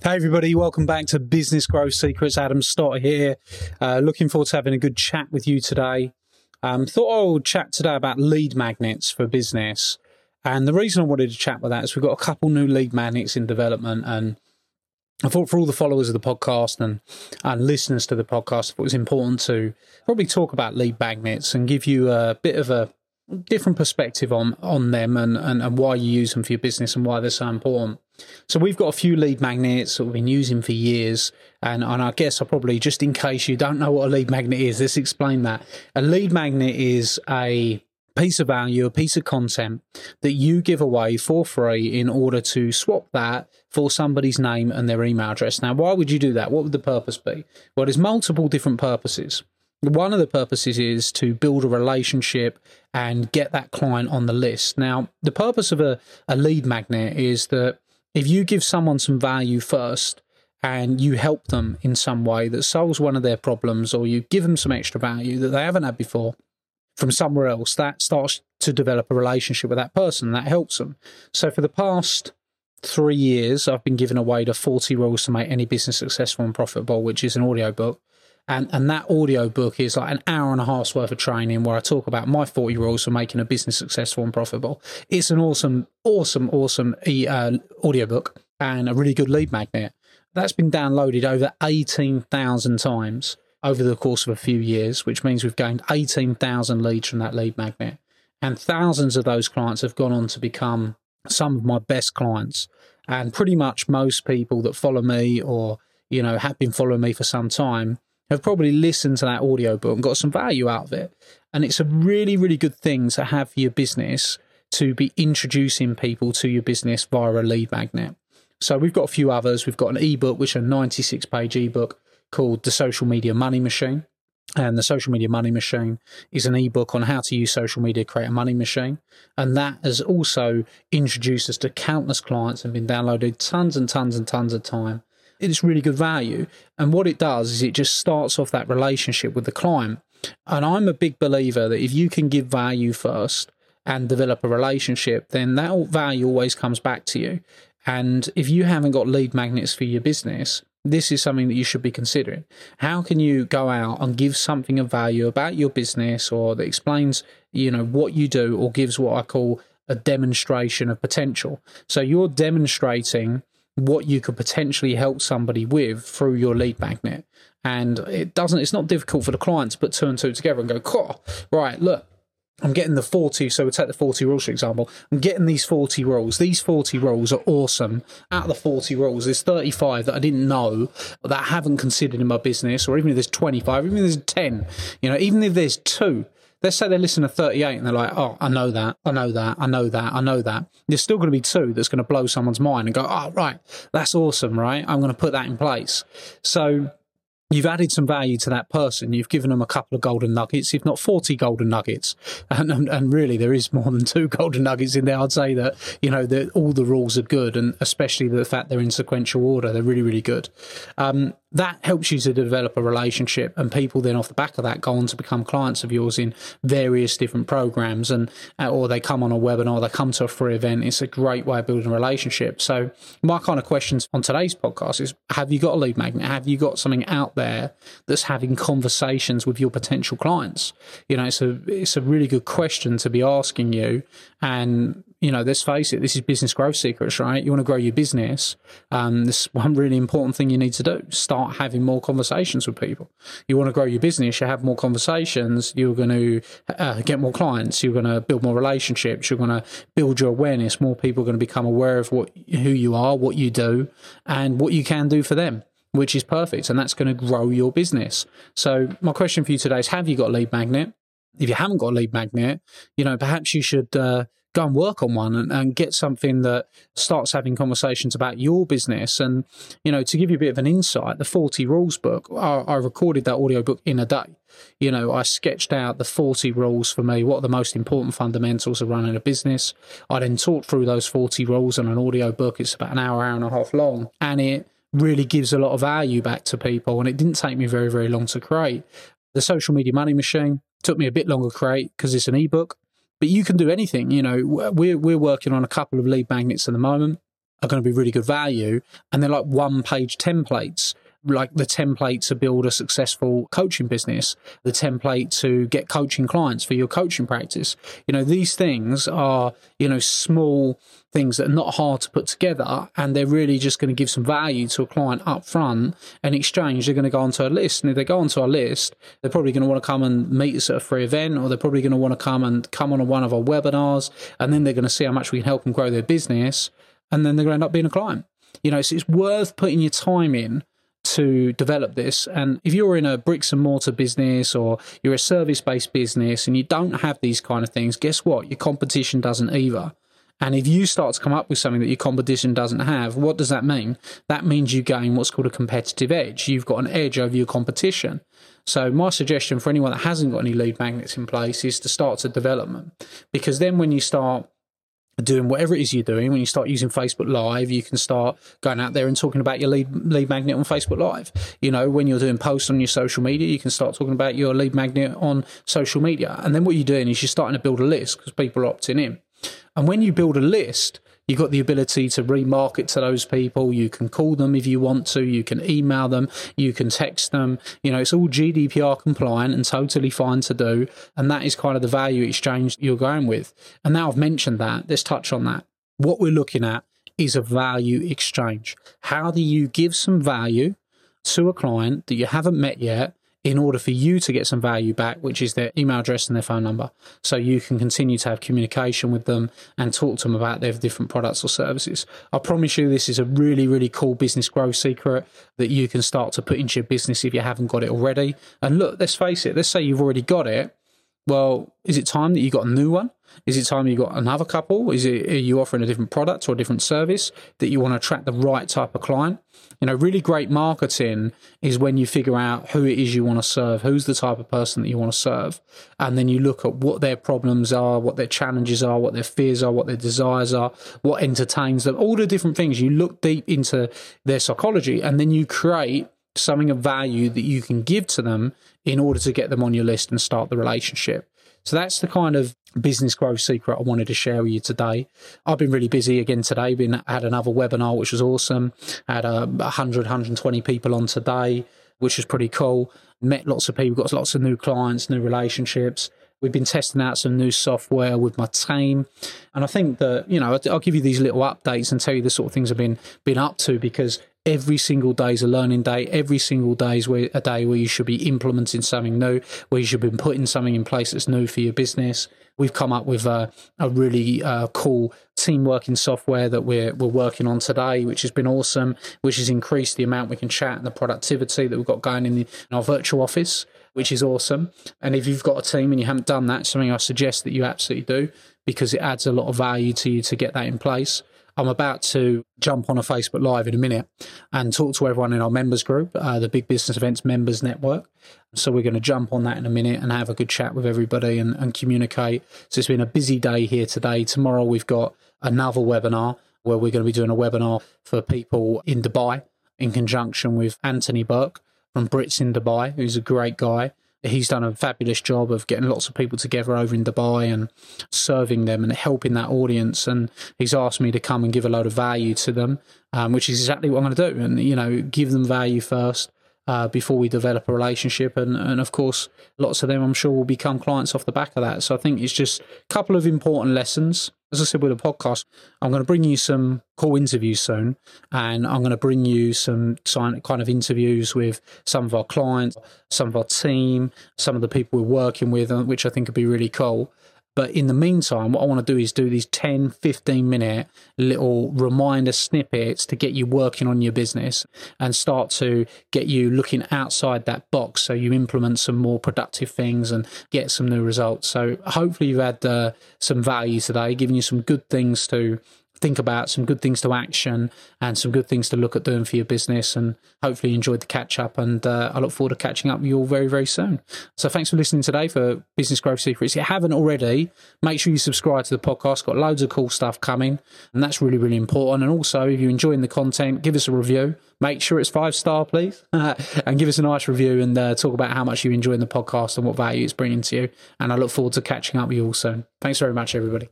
Hey, everybody, welcome back to Business Growth Secrets. Adam Stott here. Uh, looking forward to having a good chat with you today. Um, thought I would chat today about lead magnets for business. And the reason I wanted to chat with that is we've got a couple new lead magnets in development. And I thought for all the followers of the podcast and, and listeners to the podcast, it was important to probably talk about lead magnets and give you a bit of a different perspective on on them and, and, and why you use them for your business and why they're so important. So we've got a few lead magnets that we've been using for years, and, and I guess I probably just in case you don't know what a lead magnet is, let's explain that. A lead magnet is a piece of value, a piece of content that you give away for free in order to swap that for somebody's name and their email address. Now, why would you do that? What would the purpose be? Well, there's multiple different purposes. One of the purposes is to build a relationship and get that client on the list. Now, the purpose of a, a lead magnet is that if you give someone some value first and you help them in some way that solves one of their problems, or you give them some extra value that they haven't had before from somewhere else, that starts to develop a relationship with that person. That helps them. So, for the past three years, I've been giving away the 40 rules to make any business successful and profitable, which is an audio book and and that audio book is like an hour and a half's worth of training where I talk about my 40 rules for making a business successful and profitable. It's an awesome, awesome, awesome e- uh, audio book and a really good lead magnet. That's been downloaded over 18,000 times over the course of a few years, which means we've gained 18,000 leads from that lead magnet. And thousands of those clients have gone on to become some of my best clients. And pretty much most people that follow me or, you know, have been following me for some time have probably listened to that audiobook and got some value out of it. And it's a really, really good thing to have for your business to be introducing people to your business via a lead magnet. So we've got a few others. We've got an ebook, which is a 96 page ebook called The Social Media Money Machine. And the Social Media Money Machine is an ebook on how to use social media to create a money machine. And that has also introduced us to countless clients and been downloaded tons and tons and tons of time it's really good value. And what it does is it just starts off that relationship with the client. And I'm a big believer that if you can give value first and develop a relationship, then that value always comes back to you. And if you haven't got lead magnets for your business, this is something that you should be considering. How can you go out and give something of value about your business or that explains, you know, what you do or gives what I call a demonstration of potential. So you're demonstrating what you could potentially help somebody with through your lead magnet. And it doesn't, it's not difficult for the client to put two and two together and go, right, look, I'm getting the 40, so we'll take the 40 rules, for example. I'm getting these 40 rules. These 40 rules are awesome. Out of the 40 rules, there's 35 that I didn't know, that I haven't considered in my business, or even if there's 25, even if there's 10, you know, even if there's two, let's say they listen to 38 and they're like, oh, I know that, I know that, I know that, I know that. There's still going to be two that's going to blow someone's mind and go, oh, right, that's awesome, right? I'm going to put that in place. So you've added some value to that person. You've given them a couple of golden nuggets, if not 40 golden nuggets. And, and, and, really, there is more than two golden nuggets in there. I'd say that, you know, that all the rules are good, and especially the fact they're in sequential order, they're really, really good. Um, that helps you to develop a relationship and people then off the back of that go on to become clients of yours in various different programs and uh, or they come on a webinar they come to a free event. It's a great way of building a relationship. So my kind of questions on today's podcast is have you got a lead magnet? Have you got something out there that's having conversations with your potential clients? You know it's a it's a really good question to be asking you and you know, let's face it, this is business growth secrets, right? You want to grow your business. Um, this is one really important thing you need to do. Start having more conversations with people. You want to grow your business, you have more conversations, you're going to uh, get more clients, you're going to build more relationships, you're going to build your awareness. More people are going to become aware of what who you are, what you do, and what you can do for them which is perfect. And that's going to grow your business. So, my question for you today is Have you got a lead magnet? If you haven't got a lead magnet, you know, perhaps you should uh, go and work on one and, and get something that starts having conversations about your business. And, you know, to give you a bit of an insight, the 40 rules book, I, I recorded that audiobook in a day. You know, I sketched out the 40 rules for me, what are the most important fundamentals of running a business. I then talked through those 40 rules in an audiobook. It's about an hour, hour and a half long. And it really gives a lot of value back to people. And it didn't take me very, very long to create. The social media money machine took me a bit longer to create because it's an ebook but you can do anything. You know, we're we're working on a couple of lead magnets at the moment. are going to be really good value. And they're like one page templates like the template to build a successful coaching business, the template to get coaching clients for your coaching practice. You know, these things are, you know, small things that are not hard to put together and they're really just going to give some value to a client up front. In exchange, they're going to go onto a list. And if they go onto our list, they're probably going to want to come and meet us at a free event or they're probably going to want to come and come on one of our webinars. And then they're going to see how much we can help them grow their business. And then they're going to end up being a client. You know, so it's worth putting your time in to develop this. And if you're in a bricks and mortar business or you're a service based business and you don't have these kind of things, guess what? Your competition doesn't either. And if you start to come up with something that your competition doesn't have, what does that mean? That means you gain what's called a competitive edge. You've got an edge over your competition. So, my suggestion for anyone that hasn't got any lead magnets in place is to start to develop them. Because then when you start doing whatever it is you're doing, when you start using Facebook Live, you can start going out there and talking about your lead lead magnet on Facebook Live. You know, when you're doing posts on your social media, you can start talking about your lead magnet on social media. And then what you're doing is you're starting to build a list because people are opting in. And when you build a list, You've got the ability to remarket to those people. You can call them if you want to. You can email them. You can text them. You know, it's all GDPR compliant and totally fine to do. And that is kind of the value exchange you're going with. And now I've mentioned that, let's touch on that. What we're looking at is a value exchange. How do you give some value to a client that you haven't met yet in order for you to get some value back, which is their email address and their phone number. So you can continue to have communication with them and talk to them about their different products or services. I promise you, this is a really, really cool business growth secret that you can start to put into your business if you haven't got it already. And look, let's face it, let's say you've already got it well, is it time that you got a new one? Is it time you got another couple? Is it are you offering a different product or a different service that you want to attract the right type of client? You know, really great marketing is when you figure out who it is you want to serve, who's the type of person that you want to serve, and then you look at what their problems are, what their challenges are, what their fears are, what their desires are, what entertains them, all the different things. You look deep into their psychology, and then you create something of value that you can give to them in order to get them on your list and start the relationship. So that's the kind of business growth secret I wanted to share with you today. I've been really busy again today. Been had another webinar which was awesome. Had uh, a 100, 120 people on today, which was pretty cool. Met lots of people, got lots of new clients, new relationships. We've been testing out some new software with my team, and I think that you know I'll give you these little updates and tell you the sort of things I've been been up to because every single day is a learning day. Every single day is where, a day where you should be implementing something new, where you should be putting something in place that's new for your business. We've come up with a, a really uh, cool team working software that we're we're working on today, which has been awesome, which has increased the amount we can chat and the productivity that we've got going in, the, in our virtual office, which is awesome. And if you've got a team and you haven't done that, something I suggest that you absolutely do because it adds a lot of value to you to get that in place. I'm about to jump on a Facebook Live in a minute and talk to everyone in our members group, uh, the Big Business Events Members Network. So we're going to jump on that in a minute and have a good chat with everybody and, and communicate. So it's been a busy day here today. Tomorrow we've got another webinar where we're going to be doing a webinar for people in Dubai in conjunction with Anthony Burke from Brits in Dubai, who's a great guy he's done a fabulous job of getting lots of people together over in Dubai and serving them and helping that audience. And he's asked me to come and give a load of value to them, um, which is exactly what I'm going to do. And, you know, give them value first. Uh, before we develop a relationship, and and of course, lots of them I'm sure will become clients off the back of that. So I think it's just a couple of important lessons as I said with the podcast, I'm going to bring you some cool interviews soon, and I'm going to bring you some kind of interviews with some of our clients, some of our team, some of the people we're working with, uh, which I think would be really cool. But in the meantime, what I want to do is do these 10, 15 minute little reminder snippets to get you working on your business and start to get you looking outside that box so you implement some more productive things and get some new results. So hopefully you've had uh, some value today, giving you some good things to think about some good things to action and some good things to look at doing for your business. And hopefully, you enjoyed the catch up. And uh, I look forward to catching up with you all very, very soon. So, thanks for listening today for Business Growth Secrets. If you haven't already, make sure you subscribe to the podcast. Got loads of cool stuff coming, and that's really, really important. And also, if you're enjoying the content, give us a review. Make sure it's five star, please, and give us a nice review and uh, talk about how much you're enjoying the podcast and what value it's bringing to you. And I look forward to catching up with you all soon. Thanks very much, everybody.